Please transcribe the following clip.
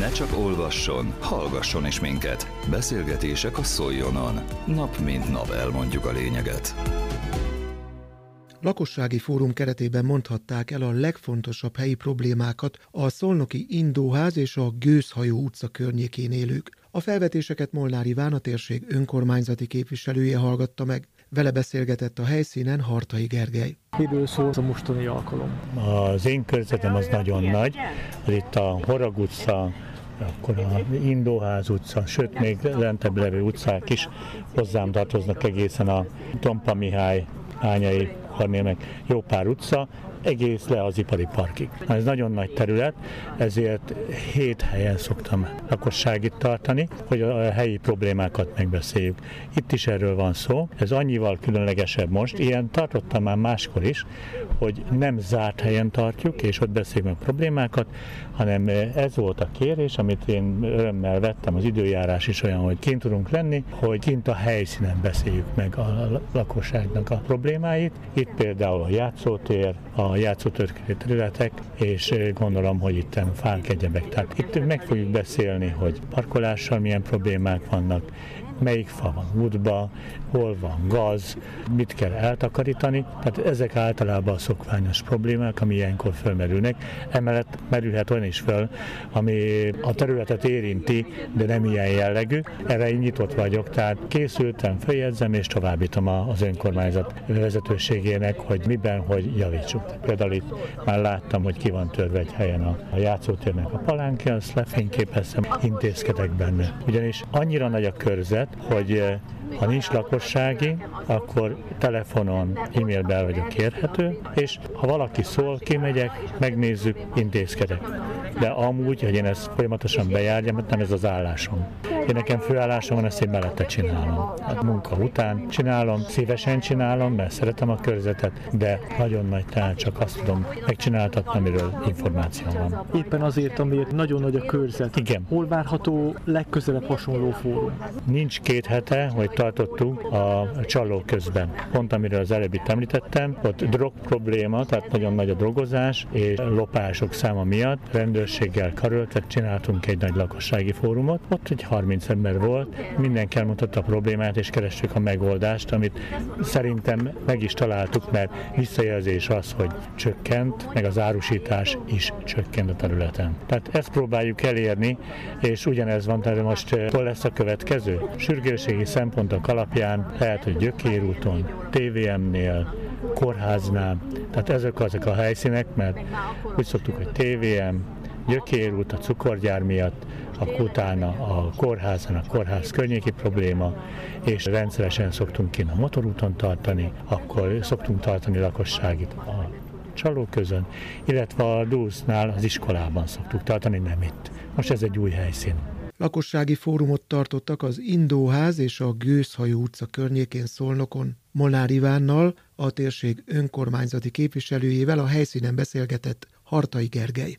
Ne csak olvasson, hallgasson is minket. Beszélgetések a Szoljonon. Nap mint nap elmondjuk a lényeget. Lakossági fórum keretében mondhatták el a legfontosabb helyi problémákat a Szolnoki Indóház és a Gőzhajó utca környékén élők. A felvetéseket Molnár Iván, a térség önkormányzati képviselője hallgatta meg. Vele beszélgetett a helyszínen Hartai Gergely. Miről szól a mostani alkalom? Az én körzetem az nagyon nagy. Az itt a Horag utca, akkor a Indóház utca, sőt még lentebb levő utcák is hozzám tartoznak egészen a Tompa Mihály, Ányai, meg jó pár utca, egész le az ipari parkig. Ez nagyon nagy terület, ezért hét helyen szoktam lakosságit tartani, hogy a helyi problémákat megbeszéljük. Itt is erről van szó, ez annyival különlegesebb most, ilyen tartottam már máskor is, hogy nem zárt helyen tartjuk, és ott beszéljük meg problémákat, hanem ez volt a kérés, amit én örömmel vettem, az időjárás is olyan, hogy kint tudunk lenni, hogy kint a helyszínen beszéljük meg a lakosságnak a problémáit. Itt például a játszótér, a játszótörténeti területek, és gondolom, hogy itt fák egyebek. Tehát itt meg fogjuk beszélni, hogy parkolással milyen problémák vannak, melyik fa van útba, hol van gaz, mit kell eltakarítani. Tehát ezek általában a szokványos problémák, ami ilyenkor fölmerülnek. Emellett merülhet olyan is föl, ami a területet érinti, de nem ilyen jellegű. Erre én nyitott vagyok, tehát készültem, feljegyzem és továbbítom az önkormányzat vezetőségének, hogy miben, hogy javítsuk. Például itt már láttam, hogy ki van törve egy helyen a, a játszótérnek a palánkja, azt lefényképeztem, intézkedek benne. Ugyanis annyira nagy a körzet, hogy eh, ha nincs lakossági, akkor telefonon, e-mailben vagyok kérhető, és ha valaki szól, kimegyek, megnézzük, intézkedek. De amúgy, hogy én ezt folyamatosan bejárjam, mert nem ez az állásom. Én nekem főállásom van, ezt én mellette csinálom. A munka után csinálom, szívesen csinálom, mert szeretem a körzetet, de nagyon nagy, tehát csak azt tudom megcsináltatni, amiről információ van. Éppen azért, amiért nagyon nagy a körzet. Igen. Hol várható legközelebb hasonló fórum? Nincs két hete, hogy tartottunk a csaló közben. Pont amiről az előbb itt említettem, ott drog probléma, tehát nagyon nagy a drogozás és lopások száma miatt rendőrséggel karöltek, csináltunk egy nagy lakossági fórumot, ott egy 30 ember volt, mindenki elmondhatta a problémát és kerestük a megoldást, amit szerintem meg is találtuk, mert visszajelzés az, hogy csökkent, meg az árusítás is csökkent a területen. Tehát ezt próbáljuk elérni, és ugyanez van, tehát most eh, hol lesz a következő? Sürgőségi szempontok alapján lehet, hogy Gyökérúton, TVM-nél, kórháznál, tehát ezek azok a helyszínek, mert úgy szoktuk, hogy TVM, Gyökérút a cukorgyár miatt, akkor utána a kórházan, a kórház környéki probléma, és rendszeresen szoktunk kint a motorúton tartani, akkor szoktunk tartani lakosságit a csaló közön, illetve a Dúsznál az iskolában szoktuk tartani, nem itt. Most ez egy új helyszín. Lakossági fórumot tartottak az Indóház és a Gőzhajó utca környékén Szolnokon. Molnár Ivánnal, a térség önkormányzati képviselőjével a helyszínen beszélgetett Hartai Gergely.